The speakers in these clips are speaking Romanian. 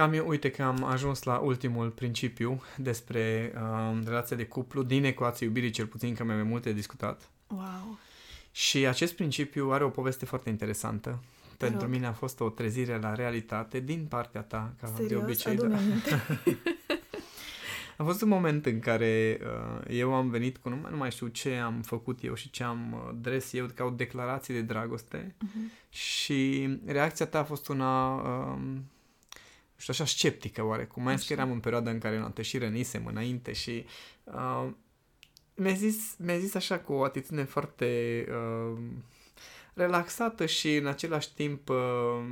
Cam eu, uite că am ajuns la ultimul principiu despre uh, relația de cuplu din ecuația iubirii, cel puțin că mai avem multe de discutat. Wow. Și acest principiu are o poveste foarte interesantă. Te Pentru rog. mine a fost o trezire la realitate din partea ta, ca de Serios? obicei. Adu-mi Da. aminte. A fost un moment în care uh, eu am venit cu, nu mai, nu mai știu ce am făcut eu și ce am uh, dres eu ca o declarație de dragoste Mhm. și reacția ta a fost una, uh, nu știu, așa sceptică oarecum, mai ales că Așa. eram în perioada în care noapte și rănisem înainte și uh, mi-a zis, mi-a zis așa cu o atitudine foarte uh, relaxată și în același timp, uh,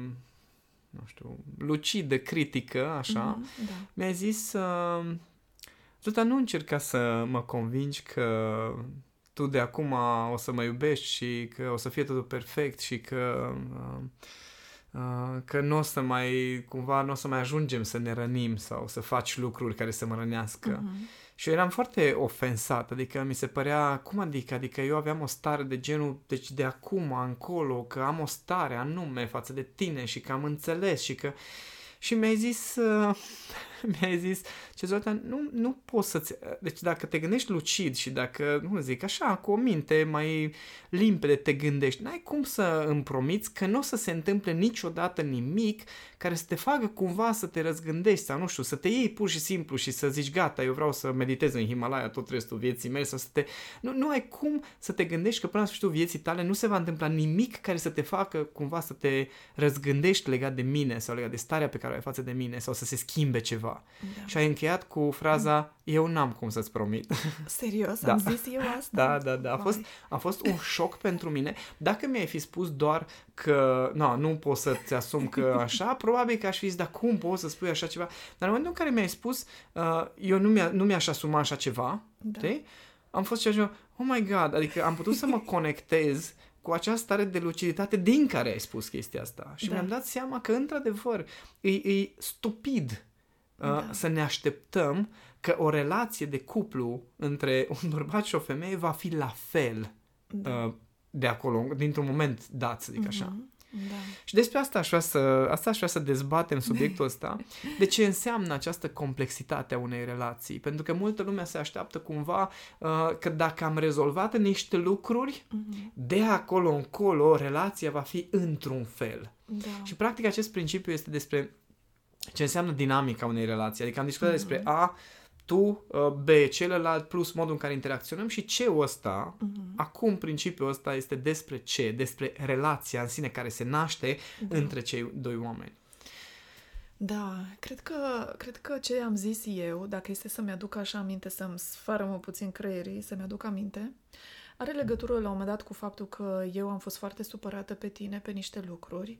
nu știu, lucidă, critică, așa. Mhm, Da. Mi-a zis, uh, Zuta, nu încerca să mă convingi că tu de acum o să mă iubești și că o să fie totul perfect și că uh, uh, că nu o să mai, cumva, nu o să mai ajungem să ne rănim sau să faci lucruri care să mă rănească. Mhm. Și eu eram foarte ofensat, adică mi se părea, cum adică? Adică eu aveam o stare de genul, deci de acum încolo, că am o stare anume față de tine și că am înțeles și că... Și mi-ai zis, uh, mi-ai zis, ce Zoltan, nu, nu poți să-ți... Deci dacă te gândești lucid și dacă, nu zic, așa, cu o minte mai limpede te gândești, n-ai cum să îmi promiți că nu o să se întâmple niciodată nimic care să te facă cumva să te răzgândești sau nu știu, să te iei pur și simplu și să zici gata, eu vreau să meditez în Himalaya tot restul vieții mele sau să te... Nu, nu ai cum să te gândești că până la sfârșitul vieții tale nu se va întâmpla nimic care să te facă cumva să te răzgândești legat de mine sau legat de starea pe care o ai față de mine sau să se schimbe ceva. Da. Și ai încheiat cu fraza eu n-am cum să-ți promit. Serios? Da. Am zis eu asta? Da, da, da. A Vai. fost, a fost un șoc pentru mine. Dacă mi-ai fi spus doar că no, nu pot să-ți asum că așa, probabil că aș fi zis, dar cum poți să spui așa ceva? Dar în momentul în care mi-ai spus, uh, eu nu, mi-a, nu mi-aș asuma așa ceva, Da. știi? Am fost ceea ce, oh my god, adică am putut să mă conectez cu această stare de luciditate din care ai spus chestia asta. Și Da. mi-am dat seama că, într-adevăr, e, e stupid uh, Da. să ne așteptăm că o relație de cuplu între un bărbat și o femeie va fi la fel Da. uh, de acolo, dintr-un moment dat, să zic așa. Mhm. Da. Și despre asta aș vrea să, asta aș vrea să dezbatem subiectul ăsta, de ce înseamnă această complexitate a unei relații. Pentru că multă lume se așteaptă cumva uh, că dacă am rezolvat niște lucruri, Mhm. de acolo încolo relația va fi într-un fel. Da. Și practic acest principiu este despre ce înseamnă dinamica unei relații. Adică am discutat Mhm. despre A, tu, uh, B, celălalt, plus modul în care interacționăm și C-ul ăsta, Mhm. acum principiul ăsta este despre ce? Despre relația în sine care se naște Da. între cei doi oameni. Da, cred că, cred că ce am zis eu, dacă este să-mi aduc așa aminte, să-mi sfarămă puțin creierii, să-mi aduc aminte, are legătură la un moment dat cu faptul că eu am fost foarte supărată pe tine pe niște lucruri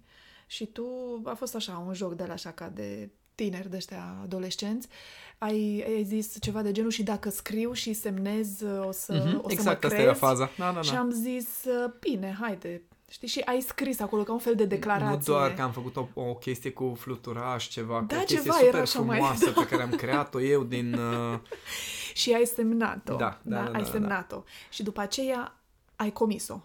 și tu, a fost așa, un joc de la așa ca de tineri de ăștia adolescenți, ai, ai zis ceva de genul și dacă scriu și semnez o să, Mhm, o să exact, mă asta crezi. era faza. Da, da, Și da. am zis, bine, haide, știi, și ai scris acolo ca un fel de declarație. Nu doar că am făcut o, o chestie cu fluturaș, ceva, Da, cu o chestie ceva super era așa mai- frumoasă pe care am creat-o eu din... Uh, Și ai semnat-o. Da, da, da, ai da, da. semnat-o. Și după aceea ai comis-o.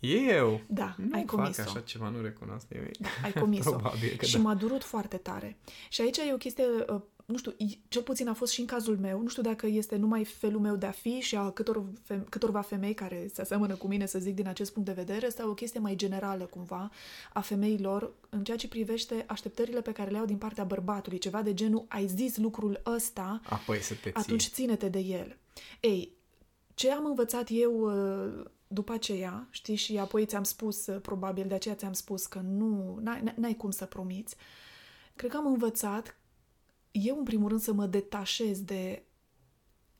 Eu? Da, Nu ai fac comis-o. așa ceva, nu recunosc eu. Da, ai comis-o. Probabil că și da. m-a durut foarte tare. Și aici e o chestie, uh, nu știu, i- cel puțin a fost și în cazul meu, nu știu dacă este numai felul meu de a fi și a câtor, fem- câtorva femei care se aseamănă cu mine, să zic, din acest punct de vedere, sau o chestie mai generală, cumva, a femeilor în ceea ce privește așteptările pe care le au din partea bărbatului. Ceva de genul, ai zis lucrul ăsta, Apoi să te ții. atunci ține-te de el. Ei, ce am învățat eu uh, după aceea, știi, și apoi ți-am spus, uh, probabil de aceea ți-am spus că nu, n-ai, n-ai cum să promiți, cred că am învățat eu, în primul rând, să mă detașez de,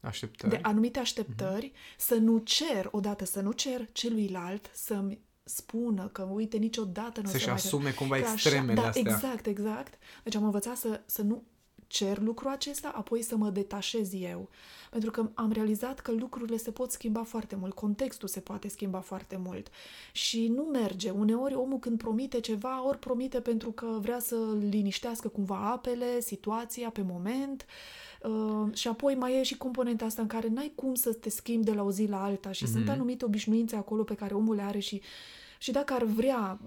Așteptări. de anumite așteptări, să nu cer, odată să nu cer celuilalt să-mi spună că, uite, niciodată nu o Să-și mai... asume cumva că așa- extremele da, astea. exact, exact. Deci am învățat să, să nu cer lucrul acesta, apoi să mă detașez eu. Pentru că am realizat că lucrurile se pot schimba foarte mult, contextul se poate schimba foarte mult. Și nu merge. Uneori omul când promite ceva, ori promite pentru că vrea să liniștească cumva apele, situația pe moment, Uh, și apoi mai e și componenta asta în care n-ai cum să te schimbi de la o zi la alta și mm-hmm. sunt anumite obișnuințe acolo pe care omul le are și, și dacă ar vrea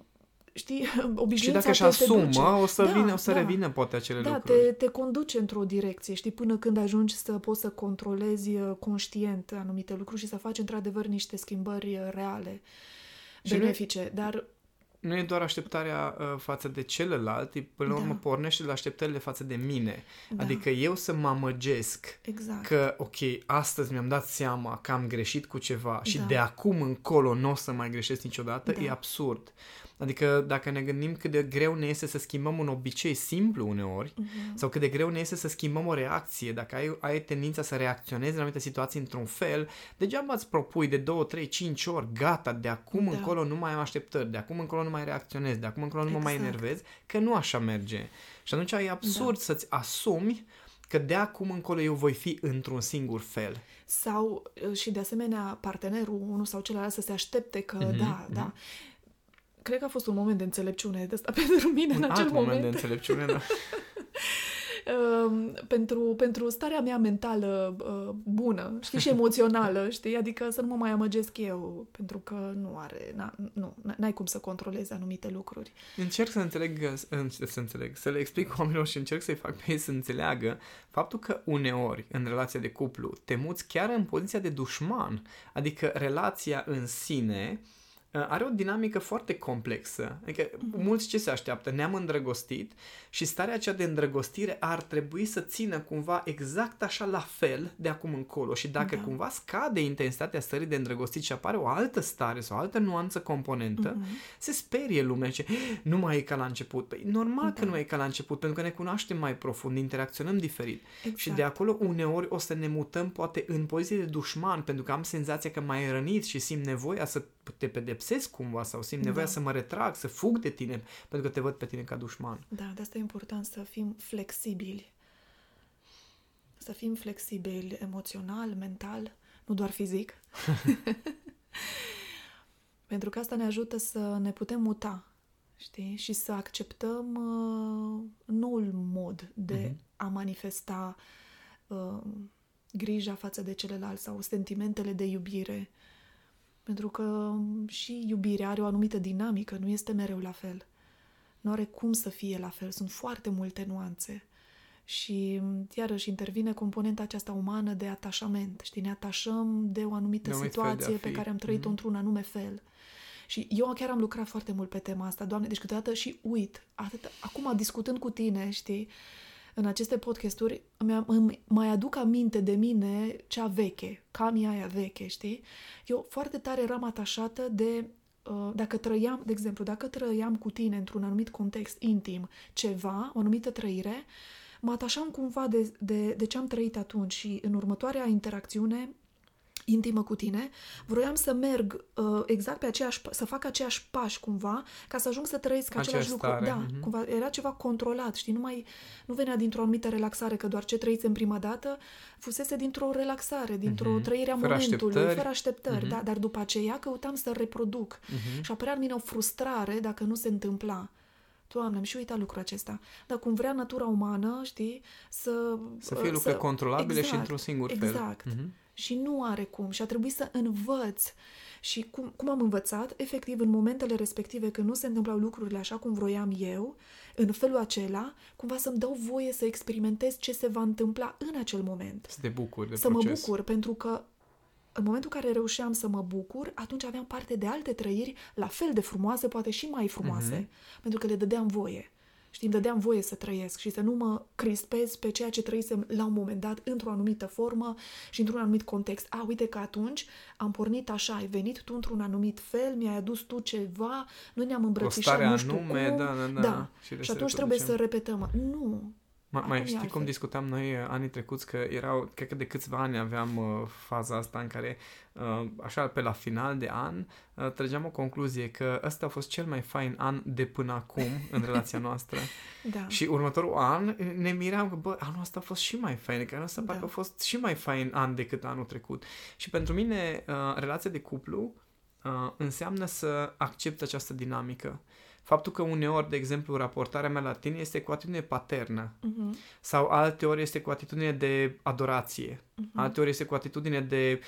știi, Și obișnuința dacă își te, te duce. asumă, o să, Da, vină, o să da. revină poate acele Da, lucruri. te, te conduce într-o direcție, știi, până când ajungi să poți să controlezi uh, conștient anumite lucruri și să faci într-adevăr niște schimbări uh, reale, Și nu- benefice. Dar Nu e doar așteptarea uh, față de celălalt, e, până la urmă Da. pornește de la așteptările față de mine. Da. Adică eu să mă amăgesc exact. că, ok, astăzi mi-am dat seama că am greșit cu ceva și Da. de acum încolo nu o să mai greșesc niciodată, Da. e absurd. Adică dacă ne gândim cât de greu ne este să schimbăm un obicei simplu uneori, Mhm. sau cât de greu ne este să schimbăm o reacție, dacă ai, ai tendința să reacționezi în anumite situații într-un fel, degeaba îți propui de 2, 3, 5 ori, gata, de acum Da. încolo nu mai am așteptări, de acum încolo nu mai reacționez, de acum încolo nu mă mai Exact. enervez, că nu așa merge. Și atunci e absurd Da. să-ți asumi că de acum încolo eu voi fi într-un singur fel. Sau uh, și de asemenea partenerul, unul sau celălalt, să se aștepte că Mhm, da, mhm. da. Cred că a fost un moment de înțelepciune de asta pentru mine Un în acel alt moment. moment de înțelepciune, da. Um, pentru, pentru starea mea mentală uh, bună, știi, și emoțională, știi, adică să nu mă mai amăgesc eu, pentru că nu are, na, nu, n-ai cum să controlezi anumite lucruri. Încerc să înțeleg, să să înțeleg, să le explic oamenilor și încerc să-i fac pe ei să înțeleagă faptul că uneori, în relația de cuplu, te muți chiar în poziția de dușman. Adică relația în sine uh, are o dinamică foarte complexă. Adică mulți ce se așteaptă? Ne-am îndrăgostit și starea aceea de îndrăgostire ar trebui să țină cumva exact așa la fel de acum încolo și dacă Da. cumva scade intensitatea stării de îndrăgostit și apare o altă stare sau o altă nuanță componentă, Mhm. se sperie lumea și nu mai e ca la început. Păi normal că Da. nu e ca la început, pentru că ne cunoaștem mai profund, interacționăm diferit. Exact. Și de acolo uneori o să ne mutăm poate în poziție de dușman, pentru că am senzația că m-ai rănit și simt nevoia să te pedepsesc cumva sau simt nevoia Da. să mă retrag, să fug de tine, pentru că te văd pe tine ca dușman. Da, de asta e important să fim flexibili. Să fim flexibili emoțional, mental, nu doar fizic. Pentru că asta ne ajută să ne putem muta, știi? Și să acceptăm uh, noul mod de Mhm. a manifesta uh, grija față de celălalt sau sentimentele de iubire. Pentru că și iubirea are o anumită dinamică, nu este mereu la fel. Nu are cum să fie la fel, sunt foarte multe nuanțe. Și iarăși intervine componenta aceasta umană de atașament. Știi, ne atașăm de o anumită De un anumit fel de a situație pe fi. care am trăit-o Mhm. într-un anume fel. Și eu chiar am lucrat foarte mult pe tema asta, Doamne, deci câteodată și uit. Atât, acum, discutând cu tine, știi, în aceste podcasturi, îmi, îmi mai aduc aminte de mine cea veche, camia aia veche, știi? Eu foarte tare eram atașată de uh, dacă trăiam, de exemplu, dacă trăiam cu tine într-un anumit context intim ceva, o anumită trăire, mă atașam cumva de, de, de ce am trăit atunci și în următoarea interacțiune intimă cu tine, vroiam să merg uh, exact pe aceeași, să fac aceiași pași cumva, ca să ajung să trăiesc Aceeași același lucru. stare, Da, mhm. cumva era ceva controlat, știi, nu mai nu venea dintr-o anumită relaxare, că doar ce trăiți prima dată fusese dintr-o relaxare, dintr-o Mhm. trăire a Fără momentului, așteptări. fără așteptări, Mhm. da, dar după aceea căutam să reproduc Mhm. și apărea în mine o frustrare dacă nu se întâmpla. Doamne, am și uitat lucrul acesta. Dar cum vrea natura umană, știi, să... Să fie lucruri controlabile și exact, într-un singur exact. fel. Mhm. Și nu are cum. Și a trebuit să învăț. Și cum, cum am învățat? Efectiv, în momentele respective, când nu se întâmplau lucrurile așa cum vroiam eu, în felul acela, cumva să-mi dau voie să experimentez ce se va întâmpla în acel moment. Să te bucuri de să proces. mă bucur, pentru că în momentul în care reușeam să mă bucur, atunci aveam parte de alte trăiri la fel de frumoase, poate și mai frumoase, Mhm. pentru că le dădeam voie. Știi, îmi dădeam voie să trăiesc și să nu mă crispez pe ceea ce trăisem la un moment dat într-o anumită formă și într-un anumit context. A, uite că atunci am pornit așa, ai venit tu într-un anumit fel, mi-ai adus tu ceva, nu ne-am O îmbrățișat, stare nu știu anume, cum. da, da, da. da. Și, Și atunci trebuie să repetăm. Nu, Ma, mai Acum e știi cum altfel. discutam noi uh, anii trecuți că erau, cred că de câțiva ani aveam uh, faza asta în care, uh, așa pe la final de an, uh, trăgeam o concluzie că ăsta a fost cel mai fain an de până acum în relația noastră. da. Și următorul an ne miram că, bă, anul ăsta a fost și mai fain, că anul ăsta Da. parcă a fost și mai fain an decât anul trecut. Și pentru mine, uh, relația de cuplu uh, înseamnă să accept această dinamică. Faptul că uneori, de exemplu, raportarea mea la tine este cu atitudine paternă Mhm, sau alteori este cu atitudine de adorație, mhm. alteori este cu atitudine de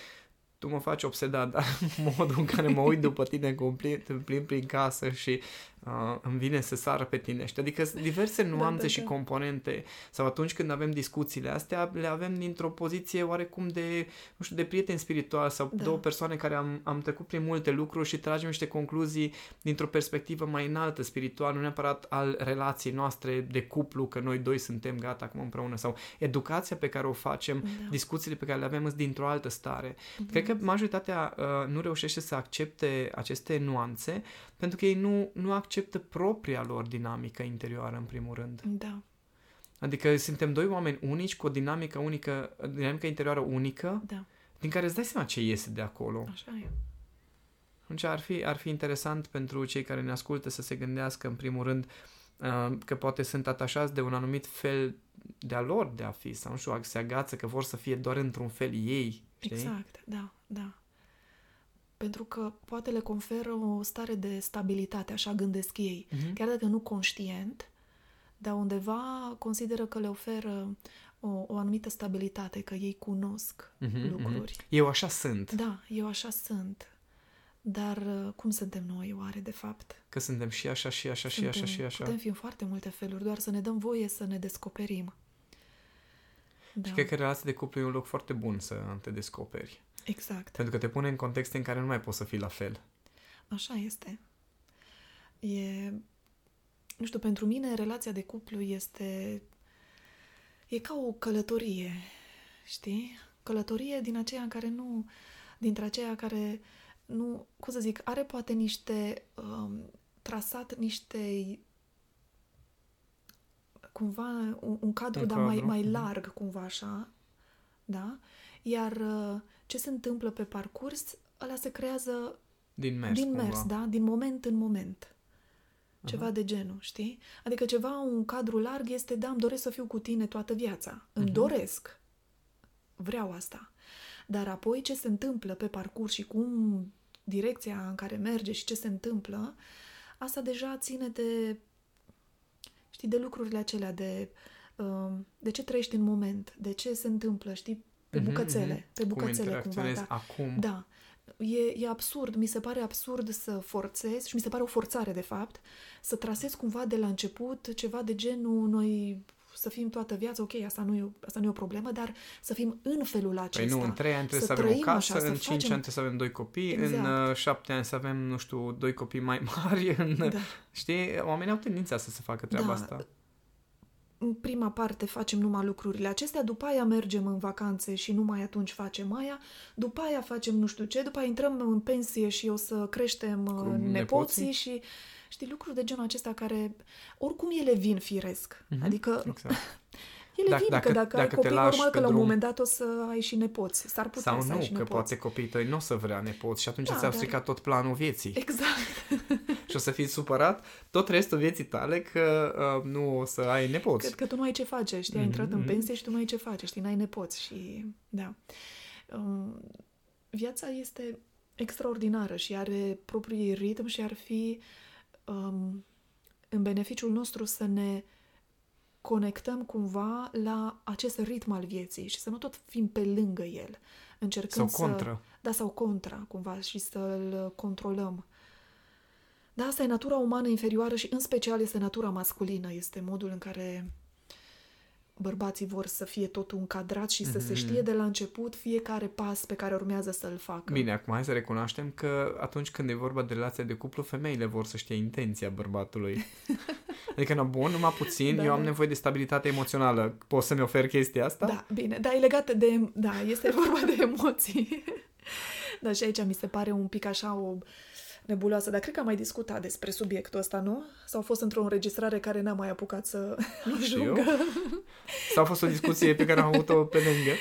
tu mă faci obsedat, dar modul în care mă uit după tine cum plin, te plimbi prin casă și uh, îmi vine să sară pe tine. Știi? Adică sunt diverse nuanțe da, da, și da. componente sau atunci când avem discuțiile astea, le avem dintr-o poziție oarecum de, nu știu, de prieten spiritual sau da. două persoane care am, am trecut prin multe lucruri și tragem niște concluzii dintr-o perspectivă mai înaltă spiritual, nu neapărat al relației noastre de cuplu, că noi doi suntem gata acum împreună sau educația pe care o facem, da. discuțiile pe care le avem sunt dintr-o altă stare. Mm-hmm. Cred că majoritatea uh, nu reușește să accepte aceste nuanțe pentru că ei nu, nu acceptă propria lor dinamică interioară, în primul rând. Da. Adică suntem doi oameni unici cu o dinamică unică, dinamică interioară unică, da. din care îți dai seama ce iese de acolo. Așa e. Atunci ar fi, ar fi interesant pentru cei care ne ascultă să se gândească, în primul rând, uh, că poate sunt atașați de un anumit fel de-a lor de a fi, sau nu știu, se agață că vor să fie doar într-un fel ei. Știi? Exact, da, da pentru că poate le conferă o stare de stabilitate, așa gândesc ei. Uh-huh. Chiar dacă nu conștient, dar undeva consideră că le oferă o, o anumită stabilitate, că ei cunosc uh-huh, lucruri. Uh-huh. Eu așa sunt. Da, eu așa sunt. Dar uh, cum suntem noi, oare, de fapt? Că suntem și așa, și așa, suntem, și așa, și așa. Putem fi în foarte multe feluri, doar să ne dăm voie să ne descoperim. Da. Și cred că relația de cuplu e un loc foarte bun să te descoperi. Exact. Pentru că te pune în contexte în care nu mai poți să fii la fel. Așa este. E... Nu știu, pentru mine relația de cuplu este... E ca o călătorie, știi? Călătorie din aceea în care nu... Dintre aceea care nu... Cum să zic? Are poate niște... Um, trasat niște cumva un, un cadru, un dar cadru. mai, mai mhm. larg, cumva așa, da? Iar uh, ce se întâmplă pe parcurs, ăla se creează din mers, din mers da? Din moment în moment. Ceva uh-huh. de genul, știi? Adică ceva, un cadru larg este, da, îmi doresc să fiu cu tine toată viața. Uh-huh. Îmi doresc. Vreau asta. Dar apoi ce se întâmplă pe parcurs și cum direcția în care merge și ce se întâmplă, asta deja ține de, știi, de lucrurile acelea, de, uh, de ce trăiești în moment, de ce se întâmplă, știi, pe mhm, bucățele, mm-hmm. pe bucățele Cum cumva. Da. acum. Da. E, e absurd, mi se pare absurd să forțez și mi se pare o forțare de fapt, să trasez cumva de la început ceva de genul noi să fim toată viața, ok, asta nu, e, asta nu e o problemă, dar să fim în felul acesta. Păi nu, în trei ani trebuie să, să avem o casă, așa, în cinci facem... ani trebuie să avem doi copii, exact. în uh, șapte ani să avem, nu știu, doi copii mai mari, în, da. știi, oamenii au tendința să se facă treaba da. asta în prima parte facem numai lucrurile acestea, după aia mergem în vacanțe și numai atunci facem aia, după aia facem nu știu ce, după aia intrăm în pensie și o să creștem Cu uh, nepoții, nepoții și știi, lucruri de genul acesta care oricum ele vin firesc. Mm-hmm. Adică exact. Ele dacă, vin, dacă, că dacă, dacă ai copii, normal că la un moment dat o să ai și nepoți. S-ar putea Sau să nu, ai și că nepoți. poate copiii tăi nu o să vrea nepoți și atunci da, ți-au stricat tot planul vieții. Exact. și o să fii supărat tot restul vieții tale că uh, nu o să ai nepoți. Cred că tu nu ai ce face, știi? Ai mm-hmm. intrat în mhm. pensie și tu nu ai ce face, știi? N-ai nepoți și... Da. Um, viața este extraordinară și are propriul ritm și ar fi um, în beneficiul nostru să ne conectăm cumva la acest ritm al vieții și să nu tot fim pe lângă el, încercând sau contra. Să, da, sau contra, cumva, și să-l controlăm. Da, asta e natura umană inferioară și în special este natura masculină, este modul în care bărbații vor să fie totul încadrat și mm-hmm. să se mhm. știe de la început fiecare pas pe care urmează să-l facă. Bine, acum hai să recunoaștem că atunci când e vorba de relația de cuplu, femeile vor să știe intenția bărbatului. adică, na, bun, numai puțin, da. eu am nevoie de stabilitate emoțională. Poți să-mi ofer chestia asta? Da, bine, da, e legată de... Da, este vorba de emoții. Dar și aici mi se pare un pic așa o nebuloasă, dar cred că am mai discutat despre subiectul ăsta, nu? Sau a fost într-o înregistrare care n-am mai apucat să ajungă? Sau a fost o discuție pe care am avut-o pe lângă?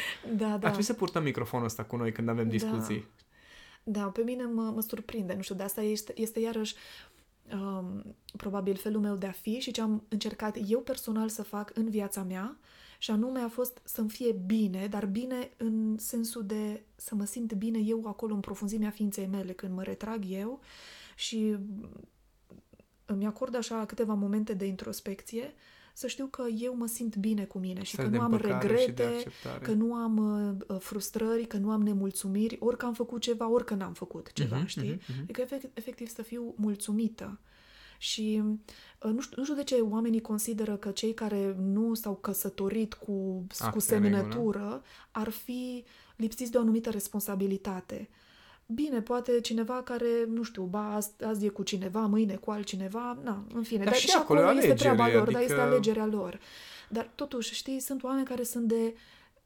Da, da. Ar trebui să purtăm microfonul ăsta cu noi când avem da. discuții. Da, da pe mine mă, mă surprinde, nu știu, de asta este, este iarăși um, probabil felul meu de a fi și ce am încercat eu personal să fac în viața mea și anume a fost să-mi fie bine, dar bine în sensul de să mă simt bine eu acolo în profunzimea ființei mele, când mă retrag eu și îmi acord așa câteva momente de introspecție, să știu că eu mă simt bine cu mine și că nu am regrete, că nu am uh, frustrări, că nu am nemulțumiri, ori că am făcut ceva, ori că n-am făcut ceva, uh-huh, știi? Uh-huh, uh-huh. Adică efectiv să fiu mulțumită. Și uh, nu știu, nu știu de ce oamenii consideră că cei care nu s-au căsătorit cu, Acte cu în semnătură ar fi lipsiți de o anumită responsabilitate. Bine, poate cineva care, nu știu, ba, azi, azi e cu cineva, mâine cu altcineva, na, în fine. Dar și acolo acolo e este treaba alegere, lor, dar este adică- alegerea lor. Dar totuși, știi, sunt oameni care sunt de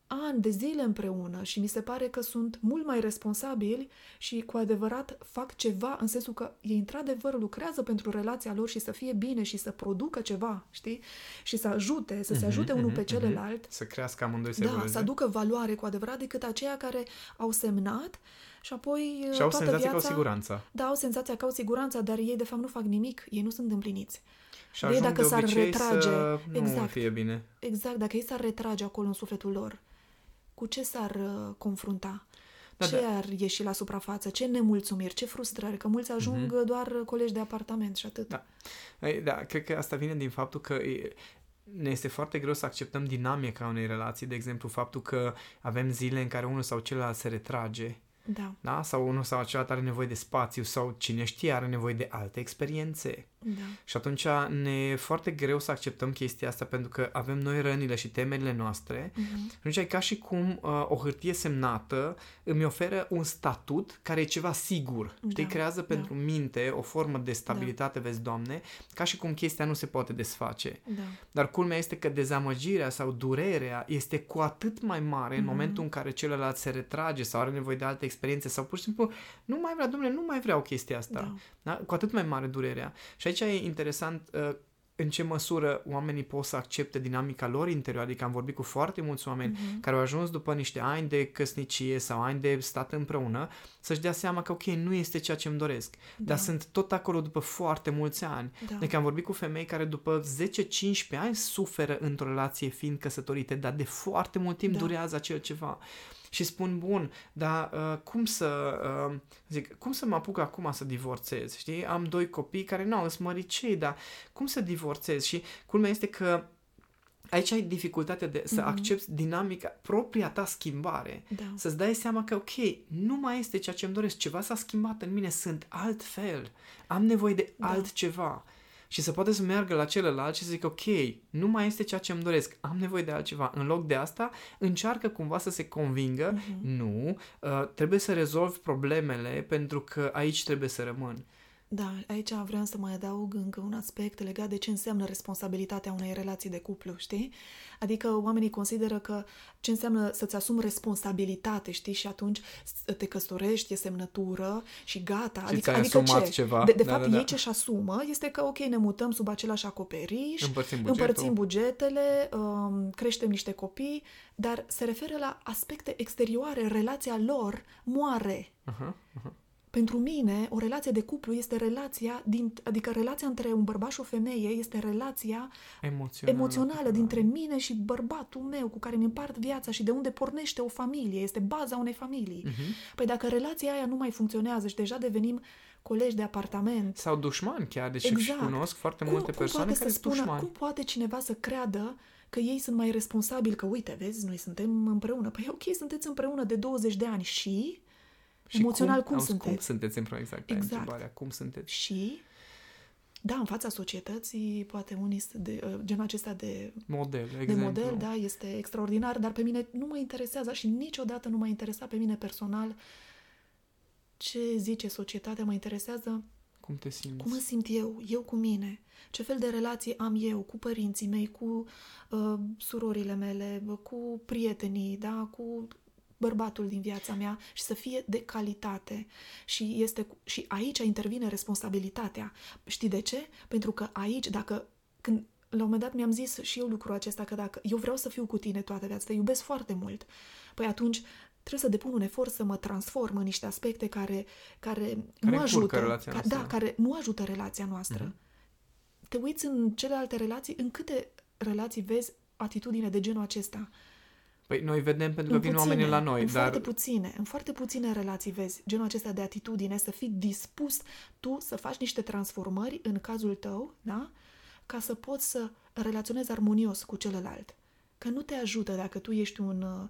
ani, de zile împreună și mi se pare că sunt mult mai responsabili și cu adevărat fac ceva în sensul că ei într-adevăr lucrează pentru relația lor și să fie bine și să producă ceva, știi? Și să ajute, să se ajute unul pe celălalt. Să crească amândoi să Da, evolueze. să aducă valoare cu adevărat decât aceia care au semnat și apoi Și au toată senzația viața... că au siguranța. Da, au senzația că au siguranța, dar ei de fapt nu fac nimic, ei nu sunt împliniți. Și Ei, ajung dacă de s-ar obicei retrage, să nu exact. fie bine. Exact, dacă ei s-ar retrage acolo în sufletul lor, cu ce s-ar uh, confrunta? Da, ce ar ieși la suprafață? Ce nemulțumiri? Ce frustrări? Că mulți ajung uh doar colegi de apartament și atât. Mhm. Da. Ei, Da, cred că asta vine din faptul că e, ne este foarte greu să acceptăm dinamica unei relații, de exemplu faptul că avem zile în care unul sau celălalt se retrage, Da, da? sau unul sau celălalt are nevoie de spațiu sau cine știe are nevoie de alte experiențe. Da, Și atunci ne e foarte greu să acceptăm chestia asta pentru că avem noi rănile și temerile noastre. Mhm. Și atunci e ca și cum uh, o hârtie semnată îmi oferă un statut care e ceva sigur. Știi, Da, creează da. pentru minte o formă de stabilitate, vezi, Doamne, ca și cum chestia nu se poate desface. da, Dar culmea este că dezamăgirea sau durerea este cu atât mai mare Mhm. în momentul în care celălalt se retrage sau are nevoie de alte experiențe sau pur și simplu nu mai vrea, domnule, nu mai vreau chestia asta. da. Da? Cu atât mai mare durerea. Și aici e interesant uh, în ce măsură oamenii pot să accepte dinamica lor interior. Adică am vorbit cu foarte mulți oameni Mhm. care au ajuns după niște ani de căsnicie sau ani de stat împreună să-și dea seama că ok, nu este ceea ce îmi doresc. Da. Dar sunt tot acolo după foarte mulți ani. Da. Adică am vorbit cu femei care după 10-15 ani suferă într-o relație fiind căsătorite, dar de foarte mult timp Da. durează acel ceva. Și spun, bun, dar uh, cum să, uh, zic, cum să mă apuc acum să divorțez, știi? Am doi copii care nu au smăricei, dar cum să divorțez? Și culmea este că aici ai dificultatea de să Mhm. accepti dinamica, propria ta schimbare. Da. Să-ți dai seama că, ok, nu mai este ceea ce îmi doresc, ceva s-a schimbat în mine, sunt altfel, am nevoie de Da. altceva. Și să poate să meargă la celălalt și să zic, ok, nu mai este ceea ce îmi doresc, am nevoie de altceva. În loc de asta, încearcă cumva să se convingă, Mhm. nu, uh, trebuie să rezolv problemele pentru că aici trebuie să rămân. Da, aici vreau să mai adaug încă un aspect legat de ce înseamnă responsabilitatea unei relații de cuplu, știi? Adică oamenii consideră că ce înseamnă să-ți asumi responsabilitate, știi? Și atunci s- te căsătorești, e semnătură și gata. Și adică, ți-ai adică asumat ce? ceva. De, de Da, fapt, da, da. ei ce-și asumă este că, ok, ne mutăm sub același acoperiș, Împărțim bugetul. împărțim bugetele, um, creștem niște copii, dar se referă la aspecte exterioare. Relația lor moare. Aha, aha. Pentru mine, o relație de cuplu este relația, din, adică relația între un bărbat și o femeie este relația Emoțională. emoțională dintre mine și bărbatul meu cu care îmi împart viața și de unde pornește o familie, este baza unei familii. Mhm. Păi dacă relația aia nu mai funcționează și deja devenim colegi de apartament, Sau dușmani chiar, deci Exact. și cunosc foarte cum, multe cum persoane poate care să sunt spună, dușmani. cum poate cineva să creadă că ei sunt mai responsabili, că uite, vezi, noi suntem împreună. Păi ok, sunteți împreună de 20 de ani și Și emoțional cum auzi, sunteți? Cum sunteți împreună, exact, exact. Exact. întrebarea. Cum sunteți? Și, da, în fața societății, poate unii sunt de, uh, genul acesta de, Model, de exemplu. model, da, este extraordinar, dar pe mine nu mă interesează și niciodată nu m-a interesat pe mine personal ce zice societatea, mă interesează Cum te simți? cum mă simt eu, eu cu mine, ce fel de relații am eu cu părinții mei, cu uh, surorile mele, cu prietenii, da, cu bărbatul din viața mea și să fie de calitate. Și, este, și aici intervine responsabilitatea. Știi de ce? Pentru că aici, dacă când la un moment dat mi-am zis și eu lucrul acesta, că dacă eu vreau să fiu cu tine toată viața, te iubesc foarte mult, păi atunci trebuie să depun un efort să mă transform în niște aspecte care, care, Care nu încurcă ajută, relația ca, noastră. da, care nu ajută relația noastră. Mhm. Te uiți în celelalte relații, în câte relații vezi atitudine de genul acesta? Păi noi vedem pentru că în vin puține, oamenii la noi, în dar foarte puține, în foarte puține relații vezi genul acesta de atitudine, să fii dispus tu să faci niște transformări în cazul tău, da? Ca să poți să relaționezi armonios cu celălalt. Că nu te ajută dacă tu ești un, uh,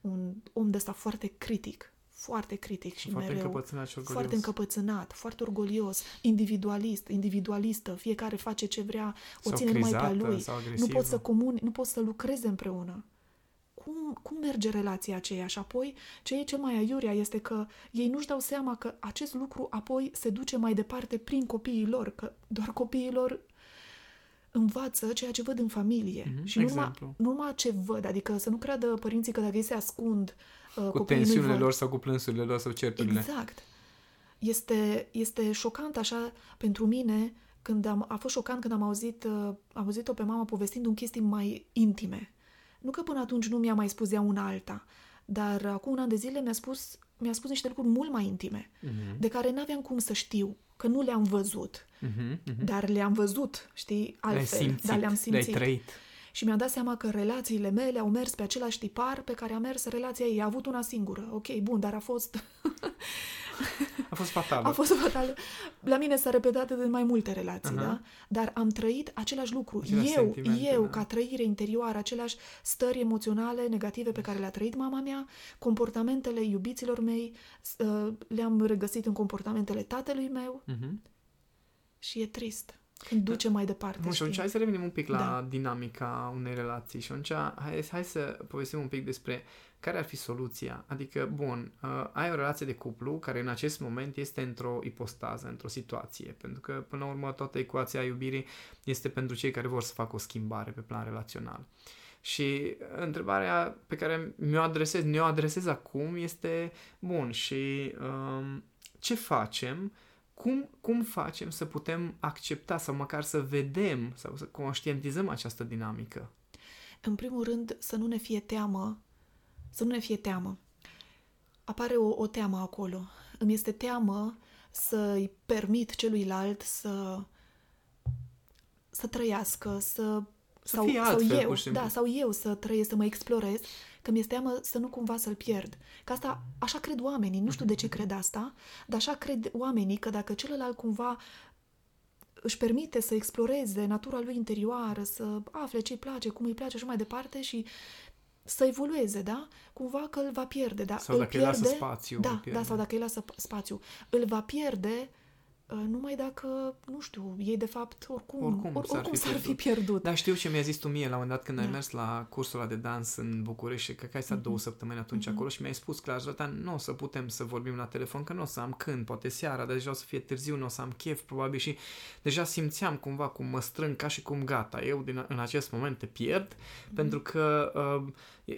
un om de ăsta foarte critic, foarte critic și Foarte mereu încăpățânat și orgolios. foarte încăpățânat, foarte orgolios, individualist, individualistă, fiecare face ce vrea, o Sau ține numai pe a crizată, lui. sau Nu agresivă. pot să comuni, nu pot să lucreze împreună. Cum, cum merge relația aceea? Și apoi, ce e cel mai aiurea este că ei nu-și dau seama că acest lucru apoi se duce mai departe prin copiii lor, că doar copiii lor învață ceea ce văd în familie. Mhm, și nu numai, exemplu. nu numai ce văd, adică să nu creadă părinții că dacă ei se ascund, uh, Cu copiii nu tensiunile văd. lor sau cu plânsurile lor sau certurile. Exact. Este, este șocant așa pentru mine când am, a fost șocant când am auzit, uh, am auzit-o pe mama povestind un chestii mai intime. Nu că până atunci nu mi-a mai spus ea una alta, dar acum un an de zile mi-a spus, mi-a spus niște lucruri mult mai intime, Mhm, de care n-aveam cum să știu, că nu le-am văzut, mhm, mhm. dar le-am văzut, știi, Le-ai altfel, simțit, dar le-am simțit. le-ai trăit. Și mi-am dat seama că relațiile mele au mers pe același tipar pe care a mers relația ei. A avut una singură. Ok, bun, dar a fost A fost fatală. A fost o fatală. La mine s-a repetat de mai multe relații, Aha. da? Dar am trăit același lucru. Aceleași eu, sentimente, eu, da. ca trăire interioară, aceleași stări emoționale negative pe care le-a trăit mama mea, comportamentele iubiților mei, s- uh, le-am regăsit în comportamentele tatălui meu Mhm. și e trist când duce mai departe. Bun, și știi? atunci hai să revenim un pic la Da. dinamica unei relații și atunci hai, hai să povestim un pic despre care ar fi soluția. Adică, bun, uh, ai o relație de cuplu care în acest moment este într-o ipostază, într-o situație, pentru că, până la urmă, toată ecuația iubirii este pentru cei care vor să facă o schimbare pe plan relațional. Și întrebarea pe care mi-o adresez, ne-o adresez acum este, bun, și um, ce facem cum, cum facem să putem accepta sau măcar să vedem sau să conștientizăm această dinamică? În primul rând, să nu ne fie teamă, să nu ne fie teamă. Apare o, o teamă acolo. Îmi este teamă să-i permit celuilalt să să trăiască, să Să sau, fie sau altfel, eu, pur și simplu. da, sau eu să trăiesc, să mă explorez, că mi-este teamă să nu cumva să-l pierd. Că asta, așa cred oamenii, nu știu de ce cred asta, dar așa cred oamenii că dacă celălalt cumva își permite să exploreze natura lui interioară, să afle ce îi place, cum îi place și mai departe și să evolueze, da? Cumva că îl va pierde, da? Sau îl dacă îi pierde, lasă spațiu, îl Da, pierde. da, sau dacă îi lasă p- spațiu. Îl va pierde uh, numai dacă, nu știu, ei de fapt oricum, Oricum or, s-ar oricum fi s-ar fi pierdut. pierdut. Dar știu ce mi-a zis tu mie la un moment dat când ai Da. mers la cursul ăla de dans în București și cred că ai stat două săptămâni atunci acolo și mi-ai spus clar, Zoltan, nu o să putem să vorbim la telefon, că nu o să am când, poate seara, dar deja o să fie târziu, nu o să am chef, probabil și deja simțeam cumva cum mă strâng ca și cum gata, eu din, în acest moment te pierd, pentru că uh,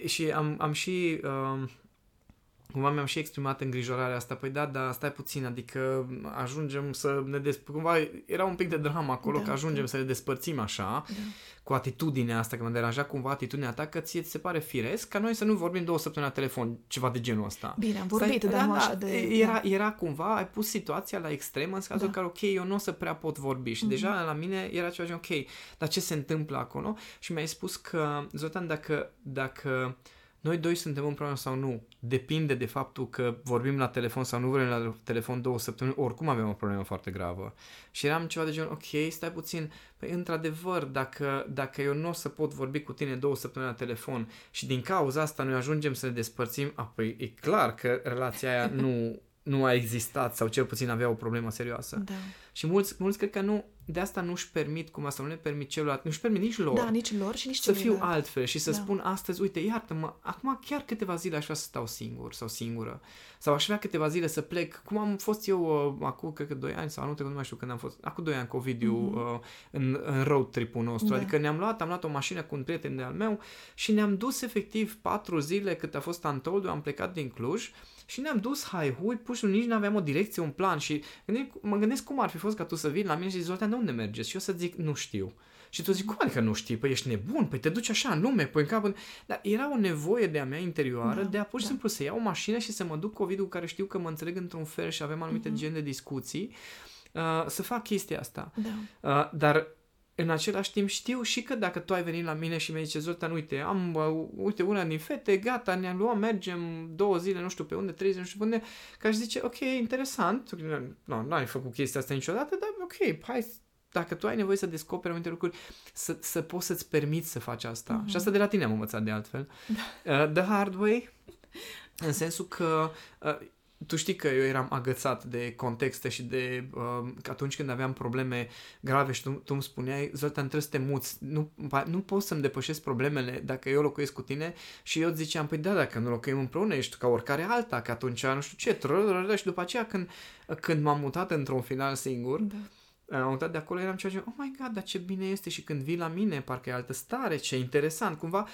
și am, am și uh, Cumva mi-am și exprimat îngrijorarea asta, păi da, dar stai puțin, adică ajungem să ne des... Cumva era un pic de dramă acolo, Da, că ajungem da. să ne despărțim așa, Da. cu atitudinea asta, că mă deranja cumva atitudinea ta, că ție ți se pare firesc ca noi să nu vorbim două săptămâni la telefon, ceva de genul ăsta. Bine, am vorbit, Stai- dar da, nu da, așa de... Era, era cumva, ai pus situația la extremă în cazul Da. în care, ok, eu nu o să prea pot vorbi și deja la mine era ceva gen, ok, dar ce se întâmplă acolo? Și mi-ai spus că, Zoltan, dacă, dacă noi doi suntem împreună sau nu, depinde de faptul că vorbim la telefon sau nu vorbim la telefon două săptămâni, oricum avem o problemă foarte gravă. Și eram ceva de genul, ok, stai puțin, păi într-adevăr, dacă, dacă eu nu o să pot vorbi cu tine două săptămâni la telefon și din cauza asta noi ajungem să ne despărțim, apoi e clar că relația aia nu, nu a existat sau cel puțin avea o problemă serioasă. Da. Și mulți, mulți cred că nu, de asta nu-și permit, cum asta nu le permit celălalt, nu-și permit nici lor da, nici lor și nici să fiu celuilalt. altfel și să Da. spun astăzi, uite, iartă-mă, acum chiar câteva zile aș vrea să stau singur sau singură. Sau aș vrea câteva zile să plec, cum am fost eu uh, acum, cred că 2 ani sau anul trecut, nu mai știu când am fost, acum 2 ani cu Ovidiu uh, în, în road trip-ul nostru. Da. Adică ne-am luat, am luat o mașină cu un prieten de-al meu și ne-am dus efectiv 4 zile cât a fost Antoldu, am plecat din Cluj și ne-am dus hai hui, pur și simplu nici nu aveam o direcție, un plan și gândim, mă gândesc cum ar fi fost ca tu să vii la mine și zici, Zoltan, de unde mergeți? Și eu să zic, nu știu. Și tu zici, cum adică nu știi? Păi ești nebun, păi te duci așa în lume, păi în cap... în-" Dar era o nevoie de a mea interioară Da, de a pur și da. simplu să iau o mașină și să mă duc cu Ovidiu, cu care știu că mă înțeleg într-un fel și avem anumite Mhm. gen de discuții, uh, să fac chestia asta. Da. Uh, dar în același timp știu și că dacă tu ai venit la mine și mi-ai zis, Zoltan, uite, am, uh, uite, una din fete, gata, ne-am luat, mergem două zile, nu știu pe unde, trei zile, nu știu pe unde, că aș zice, ok, interesant, nu, nu ai făcut chestia asta niciodată, dar ok, hai, dacă tu ai nevoie să descoperi anumite lucruri, să, să poți să-ți permiți să faci asta. Mhm. Și asta de la tine am învățat de altfel. Uh, the hard way, în sensul că uh, tu știi că eu eram agățat de contexte și de uh, că atunci când aveam probleme grave și tu, tu îmi spuneai, Zoltan, trebuie să te muți, nu, nu poți să-mi depășesc problemele dacă eu locuiesc cu tine. Și eu ziceam, păi da, dacă nu locuim împreună, ești ca oricare alta, că atunci nu știu ce, și după aceea când, când m-am mutat într-un final singur, da. am mutat de acolo, eram ceea ce, oh my god, dar ce bine este. Și când vii la mine, parcă e altă stare, ce interesant, cumva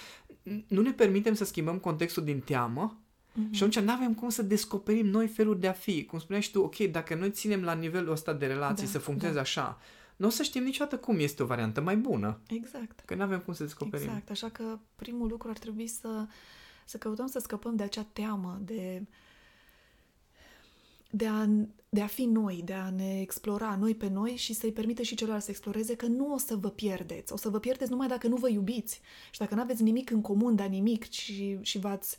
nu ne permitem să schimbăm contextul din teamă mm-hmm. și atunci nu avem cum să descoperim noi feluri de a fi. Cum spuneai și tu, ok, dacă noi ținem la nivelul ăsta de relații da, să funcționeze da. așa, nu o să știm niciodată cum este o variantă mai bună. Exact. Că nu avem cum să descoperim. Exact, așa că primul lucru ar trebui să, să căutăm să scăpăm de acea teamă, de de a, de a fi noi, de a ne explora noi pe noi și să-i permite și celorlalți să exploreze că nu o să vă pierdeți. O să vă pierdeți numai dacă nu vă iubiți și dacă nu aveți nimic în comun, dar nimic și, și v-ați,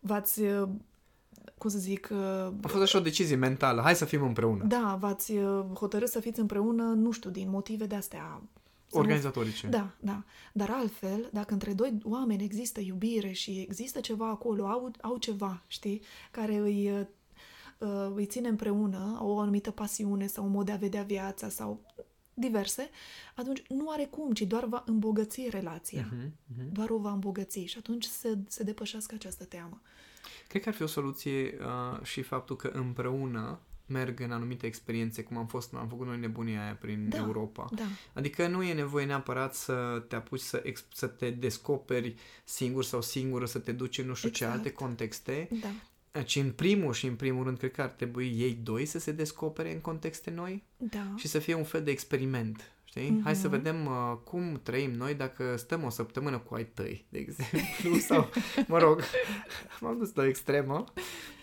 v-ați cum să zic... A fost așa o decizie mentală. Hai să fim împreună. Da, v-ați hotărât să fiți împreună, nu știu, din motive de astea Organizatorice. Nu... Da, da. Dar altfel, dacă între doi oameni există iubire și există ceva acolo, au, au ceva, știi, care îi uh, îi ține împreună, o anumită pasiune sau un mod de a vedea viața sau diverse, atunci nu are cum, ci doar va îmbogăți relația. Uh-huh, uh-huh. Doar o va îmbogăți și atunci se, se depășească această teamă. Cred că ar fi o soluție uh, și faptul că împreună merg în anumite experiențe, cum am fost, am făcut noi nebunia aia prin da, Europa. Da. Adică nu e nevoie neapărat să te apuci să, exp- să te descoperi singur sau singură, să te duci în nu știu exact. ce alte contexte, da. Deci, în primul și în primul rând, cred că ar trebui ei doi să se descopere în contexte noi da. și să fie un fel de experiment. Știi? Mm-hmm. Hai să vedem uh, cum trăim noi dacă stăm o săptămână cu ai tăi, de exemplu, sau, mă rog, m-am dus la o extremă,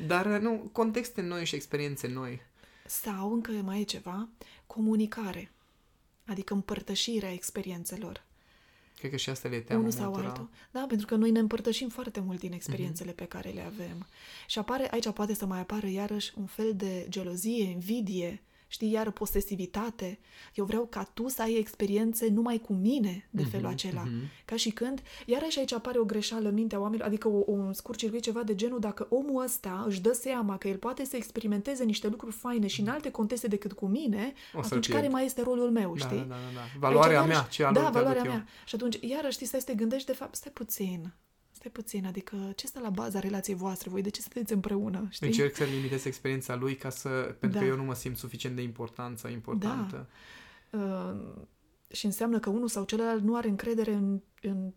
dar uh, nu, contexte noi și experiențe noi. Sau, încă mai e ceva, comunicare, adică împărtășirea experiențelor. Cred că și asta le teamă Unul sau multora. altul. Da, pentru că noi ne împărtășim foarte mult din experiențele mm-hmm. pe care le avem. Și apare, aici poate să mai apară iarăși un fel de gelozie, invidie, știi, iar posesivitate. Eu vreau ca tu să ai experiențe numai cu mine de mm-hmm, felul acela. Mm-hmm. Ca și când, iarăși aici apare o greșeală în mintea oamenilor, adică o, un scurt circuit ceva de genul, dacă omul ăsta își dă seama că el poate să experimenteze niște lucruri faine și în alte contexte decât cu mine, o atunci care mai este rolul meu, da, știi? Da, da, da. Valoarea aici, mea, ce Da, valoarea mea. Eu. Și atunci, iarăși, știi, stai să te gândești, de fapt, stai puțin stai puțin, adică ce stă la baza relației voastre? Voi de ce sunteți împreună? Știi? Încerc să limitez experiența lui ca să, pentru da. că eu nu mă simt suficient de important sau importantă. Da. Uh, și înseamnă că unul sau celălalt nu are încredere în, în,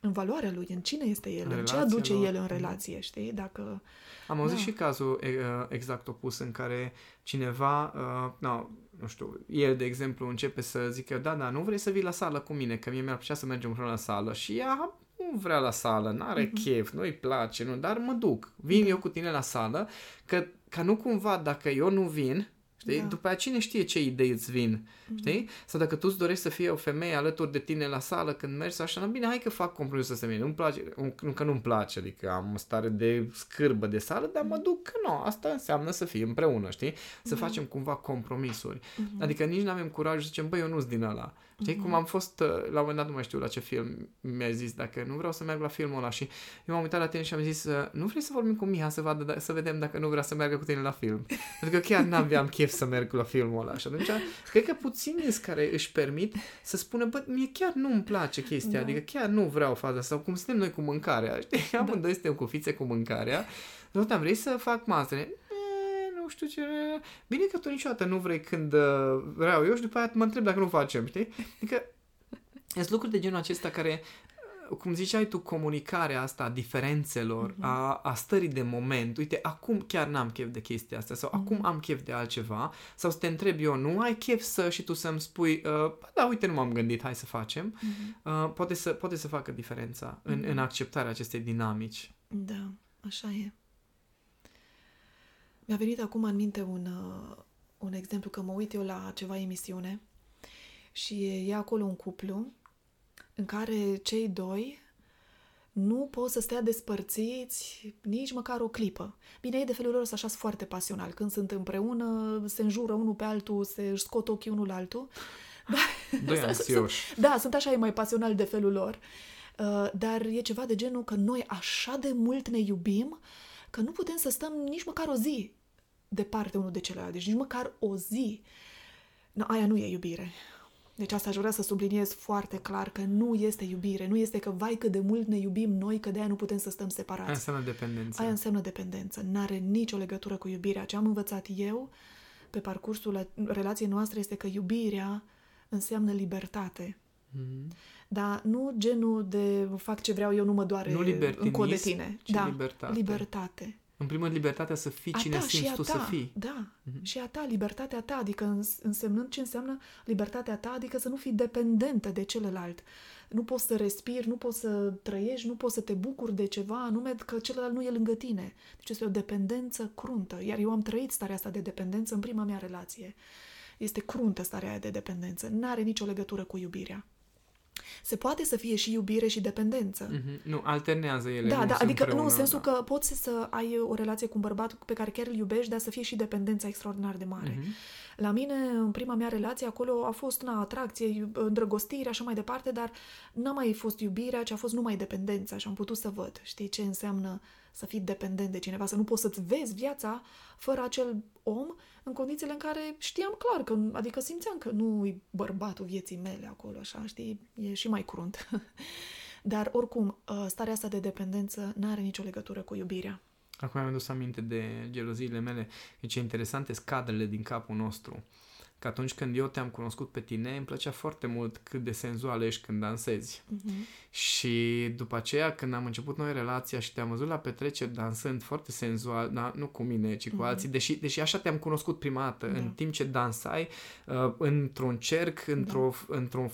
în valoarea lui, în cine este el, în, în ce aduce lor. el în mhm. relație, știi? Dacă... Am auzit da. și cazul exact opus în care cineva, uh, no, nu știu, el, de exemplu, începe să zică, da, da, nu vrei să vii la sală cu mine, că mie mi-ar plăcea să mergem împreună la sală și ea nu vrea la sală, n-are mm-hmm. chef, nu-i place, nu, dar mă duc. Vin mm-hmm. eu cu tine la sală, că, ca nu cumva dacă eu nu vin, Știi? Da. După aceea cine știe ce idei îți vin, mm-hmm. știi? Sau dacă tu îți dorești să fie o femeie alături de tine la sală când mergi sau așa, nu, bine, hai că fac compromisul să nu-mi place, nu că nu-mi place, adică am o stare de scârbă de sală, dar mă duc că nu, asta înseamnă să fim împreună, știi? Să da. facem cumva compromisuri. Mm-hmm. Adică nici nu avem curaj să zicem, băi, eu nu-s din ăla. Știi, mm-hmm. cum am fost, uh, la un moment dat nu mai știu la ce film mi-a zis, dacă nu vreau să merg la filmul ăla și eu m-am uitat la tine și am zis, uh, nu vrei să vorbim cu Miha să, vadă, da, să vedem dacă nu vrea să meargă cu tine la film. Pentru că chiar n-aveam chef să merg la filmul ăla și atunci cred că puțini care își permit să spună, bă, mie chiar nu-mi place chestia, da. adică chiar nu vreau faza sau cum suntem noi cu mâncarea, știi, da. amândoi suntem cu fițe cu mâncarea, nu, vrei să fac masă? știu ce... Bine că tu niciodată nu vrei când uh, vreau eu și după aia mă întreb dacă nu facem, știi? Adică sunt lucruri de genul acesta care uh, cum ziceai tu, comunicarea asta a diferențelor, mm-hmm. a, a stării de moment. Uite, acum chiar n-am chef de chestia asta sau mm-hmm. acum am chef de altceva sau să te întreb eu, nu ai chef să și tu să-mi spui, uh, da, uite, nu m-am gândit, hai să facem. Mm-hmm. Uh, poate, să, poate să facă diferența mm-hmm. în, în acceptarea acestei dinamici. Da, așa e. Mi-a venit acum în minte un, uh, un exemplu că mă uit eu la ceva emisiune și e acolo un cuplu în care cei doi nu pot să stea despărțiți nici măcar o clipă. Bine, ei de felul lor sunt așa foarte pasional. Când sunt împreună, se înjură unul pe altul, se își scot ochii unul la altul. Doi anxioși. Da, sunt așa mai pasional de felul lor. Uh, dar e ceva de genul că noi așa de mult ne iubim că nu putem să stăm nici măcar o zi departe unul de celălalt. Deci nici măcar o zi. No, aia nu e iubire. Deci asta aș vrea să subliniez foarte clar că nu este iubire, nu este că vai cât de mult ne iubim noi, că de aia nu putem să stăm separați. Aia înseamnă dependență. Aia înseamnă dependență. N-are nicio legătură cu iubirea. Ce am învățat eu pe parcursul relației noastre este că iubirea înseamnă libertate. Mm-hmm. Dar nu genul de fac ce vreau eu, nu mă doare nu încă de tine. Ci da, libertate. libertate. În primul rând, libertatea să fii a cine ta simți și tu a ta. să fii. Da, mm-hmm. și a ta, libertatea ta, adică însemnând ce înseamnă libertatea ta, adică să nu fii dependentă de celălalt. Nu poți să respiri, nu poți să trăiești, nu poți să te bucuri de ceva, anume că celălalt nu e lângă tine. Deci este o dependență cruntă. Iar eu am trăit starea asta de dependență în prima mea relație. Este cruntă starea aia de dependență. N-are nicio legătură cu iubirea. Se poate să fie și iubire și dependență. Mm-hmm. Nu, alternează ele. Da, nu da, adică împreună, nu, în sensul da. că poți să ai o relație cu un bărbat pe care chiar îl iubești, dar să fie și dependența extraordinar de mare. Mm-hmm. La mine, în prima mea relație, acolo a fost na, atracție, îndrăgostire, așa mai departe, dar n-a mai fost iubirea, ci a fost numai dependența și am putut să văd, știi, ce înseamnă să fii dependent de cineva, să nu poți să-ți vezi viața fără acel om în condițiile în care știam clar, că, adică simțeam că nu e bărbatul vieții mele acolo, așa, știi, e și mai crunt. Dar, oricum, starea asta de dependență nu are nicio legătură cu iubirea. Acum mi-am adus aminte de geloziile mele. E ce interesante scadrele din capul nostru. Că atunci când eu te-am cunoscut pe tine, îmi plăcea foarte mult cât de senzual ești când dansezi. Uh-huh. Și după aceea, când am început noi relația și te-am văzut la petreceri dansând foarte senzual, da, nu cu mine, ci cu uh-huh. alții, deși, deși așa te-am cunoscut prima dată, da. în timp ce dansai, uh, într-un cerc, într-o, da. într-un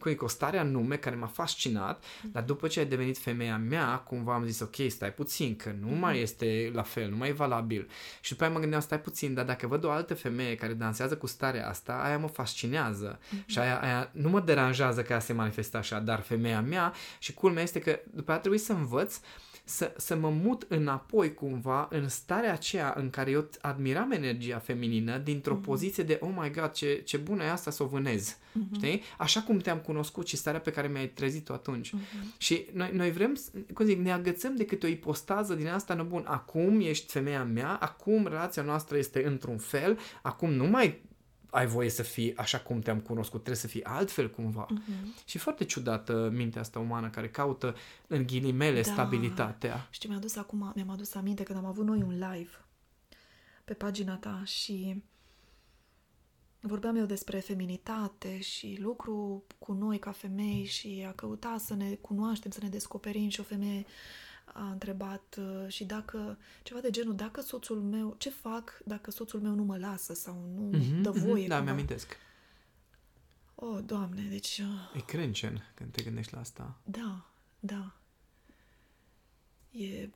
cu o stare anume care m-a fascinat, mm. dar după ce ai devenit femeia mea, cumva am zis, ok, stai puțin, că nu mm. mai este la fel, nu mai e valabil. Și după aia mă gândeam, stai puțin, dar dacă văd o altă femeie care dansează cu starea asta, aia mă fascinează. Mm-hmm. Și aia, aia nu mă deranjează că ea se manifestă așa, dar femeia mea, și culmea este că după aia trebuie să învăț să, să mă mut înapoi cumva în starea aceea în care eu admiram energia feminină dintr-o mm-hmm. poziție de oh my god, ce, ce bună e asta să o vânez. Mm-hmm. Știi? Așa cum te-am cunoscut și starea pe care mi-ai trezit-o atunci. Mm-hmm. Și noi, noi vrem, cum zic, ne agățăm de câte o ipostază din asta, nu bun, acum ești femeia mea, acum relația noastră este într-un fel, acum nu mai ai voie să fii așa cum te-am cunoscut, trebuie să fii altfel cumva. Uh-huh. Și foarte ciudată mintea asta umană care caută în ghilimele da. stabilitatea. Știi, mi-a adus acum, mi-am adus aminte când am avut noi un live pe pagina ta și vorbeam eu despre feminitate și lucru cu noi ca femei și a căuta să ne cunoaștem, să ne descoperim și o femeie a întrebat uh, și dacă, ceva de genul, dacă soțul meu, ce fac dacă soțul meu nu mă lasă sau nu mm-hmm, dă voie? Mm-hmm, da, mi-amintesc. O, oh, Doamne, deci... Uh... E crâncen când te gândești la asta. Da, da. E...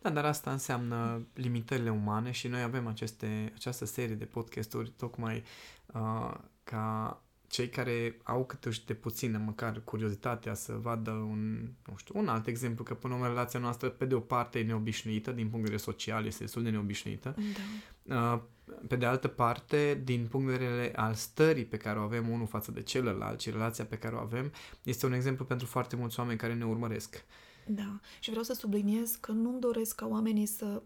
Da, dar asta înseamnă limitările umane și noi avem aceste, această serie de podcasturi tocmai uh, ca cei care au câte de puțină, măcar curiozitatea să vadă un, nu știu, un alt exemplu, că până la urmă relația noastră, pe de o parte, e neobișnuită, din punct de vedere social, este destul de neobișnuită. Da. Uh, pe de altă parte, din punct de vedere al stării pe care o avem unul față de celălalt și relația pe care o avem, este un exemplu pentru foarte mulți oameni care ne urmăresc. Da, și vreau să subliniez că nu-mi doresc ca oamenii să...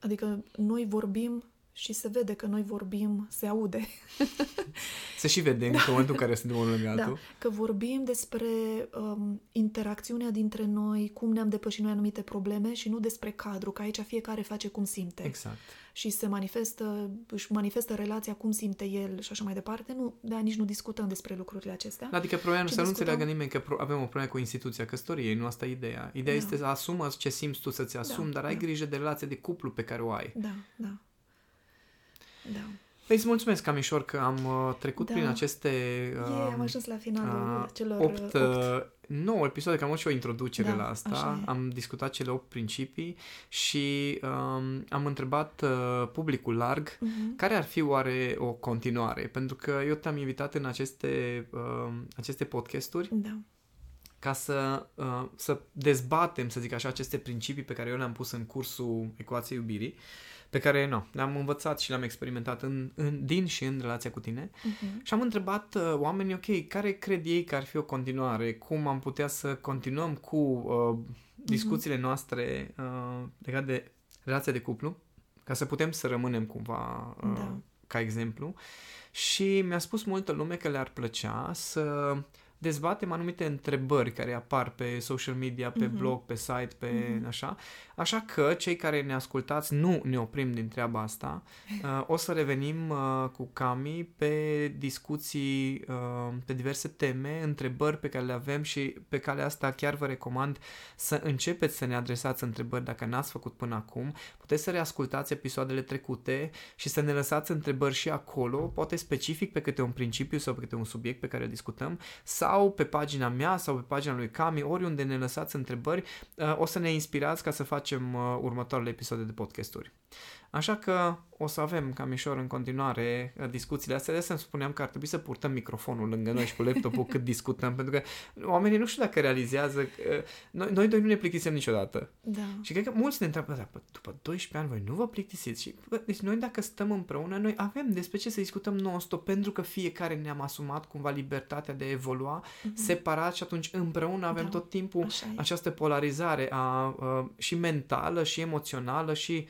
Adică noi vorbim și se vede că noi vorbim, se aude. Se și vede da. în momentul în care suntem unul lângă da. altul. Da, că vorbim despre um, interacțiunea dintre noi, cum ne-am depășit noi anumite probleme și nu despre cadru, că aici fiecare face cum simte. Exact. Și se manifestă, își manifestă relația cum simte el și așa mai departe. Nu, da, nici nu discutăm despre lucrurile acestea. Adică problema nu să nu înțeleagă nimeni că avem o problemă cu instituția căsătoriei, nu asta e ideea. Ideea da. este să asumă ce simți tu să-ți asumi, da, dar ai da. grijă de relația de cuplu pe care o ai. Da, da. Da. Păi îți mulțumesc, Camișor, că am uh, trecut da. prin aceste... Uh, yeah, am um, ajuns la finalul uh, celor 8, 8. Uh, 9 episoade, că am avut și o introducere da, la asta. Am discutat cele 8 principii și um, am întrebat uh, publicul larg uh-huh. care ar fi oare o continuare. Pentru că eu te-am invitat în aceste, uh, aceste podcasturi da. ca să, uh, să dezbatem, să zic așa, aceste principii pe care eu le-am pus în cursul Ecuației Iubirii. Uh, pe care nu, le-am învățat și le-am experimentat în, în, din și în relația cu tine uh-huh. și am întrebat uh, oamenii, ok, care cred ei că ar fi o continuare, cum am putea să continuăm cu uh, discuțiile uh-huh. noastre uh, legate de relația de cuplu ca să putem să rămânem cumva uh, Da. ca exemplu. Și mi-a spus multă lume că le-ar plăcea să dezbatem anumite întrebări care apar pe social media, pe Mhm. blog, pe site, pe Mhm. așa. Așa că cei care ne ascultați nu ne oprim din treaba asta. Uh, o să revenim uh, cu Cami pe discuții uh, pe diverse teme, întrebări pe care le avem și pe calea asta chiar vă recomand să începeți să ne adresați întrebări dacă n-ați făcut până acum. Puteți să reascultați episoadele trecute și să ne lăsați întrebări și acolo, poate specific pe câte un principiu sau pe câte un subiect pe care îl discutăm, sau pe pagina mea sau pe pagina lui Cami, oriunde ne lăsați întrebări, uh, o să ne inspirați ca să facem uh, următoarele episoade de podcasturi. Așa că o să avem camișor în continuare uh, discuțiile astea. De asta îmi spuneam că ar trebui să purtăm microfonul lângă noi și cu laptopul cât discutăm, pentru că oamenii nu știu dacă realizează că uh, noi, noi doi nu ne plictisem niciodată. Da. Și cred că mulți ne întreabă, "Da, bă, după 12 ani voi nu vă plictisiți? Și, bă, deci noi dacă stăm împreună, noi avem despre ce să discutăm non-stop, pentru că fiecare ne-am asumat cumva libertatea de a evolua Mhm. separat și atunci împreună avem Da, tot timpul Așa e. această polarizare a, uh, și mentală și emoțională și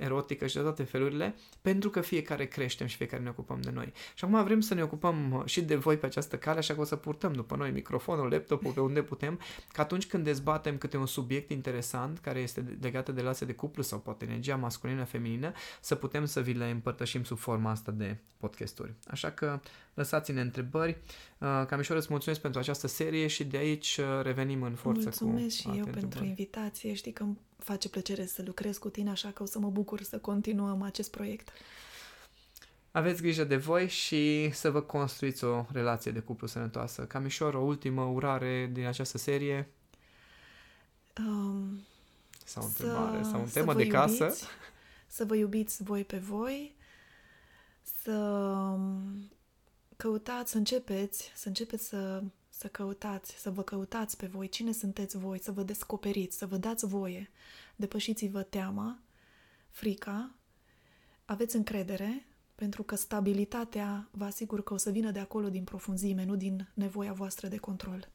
erotică și de toate felurile, pentru că fiecare creștem și fiecare ne ocupăm de noi. Și acum vrem să ne ocupăm uh, și de voi pe această cale, așa că o să purtăm după noi microfonul, laptopul, pe unde putem, că atunci când dezbatem câte un subiect interesant care este legat de relație de cuplu sau poate energia masculină-feminină, să putem să vi le împărtășim sub forma asta de podcasturi. Așa că lăsați-ne întrebări. Uh, Camișor, îți mulțumesc pentru această serie și de aici uh, revenim în forță Mulțumesc cu și alte eu pentru întrebări. invitație. Știi că îmi face plăcere să lucrez cu tine, așa că o să mă bucur să continuăm acest proiect. Aveți grijă de voi și să vă construiți o relație de cuplu sănătoasă. Camișor, o ultimă urare din această serie Um, sau o întrebare sau un să temă vă de casă. Iubiți, să vă iubiți voi pe voi, să um, căutați, să începeți, să începeți să, să căutați, să vă căutați pe voi, cine sunteți voi, să vă descoperiți, să vă dați voie, depășiți-vă teama, frica, aveți încredere, pentru că stabilitatea vă asigur că o să vină de acolo din profunzime, nu din nevoia voastră de control.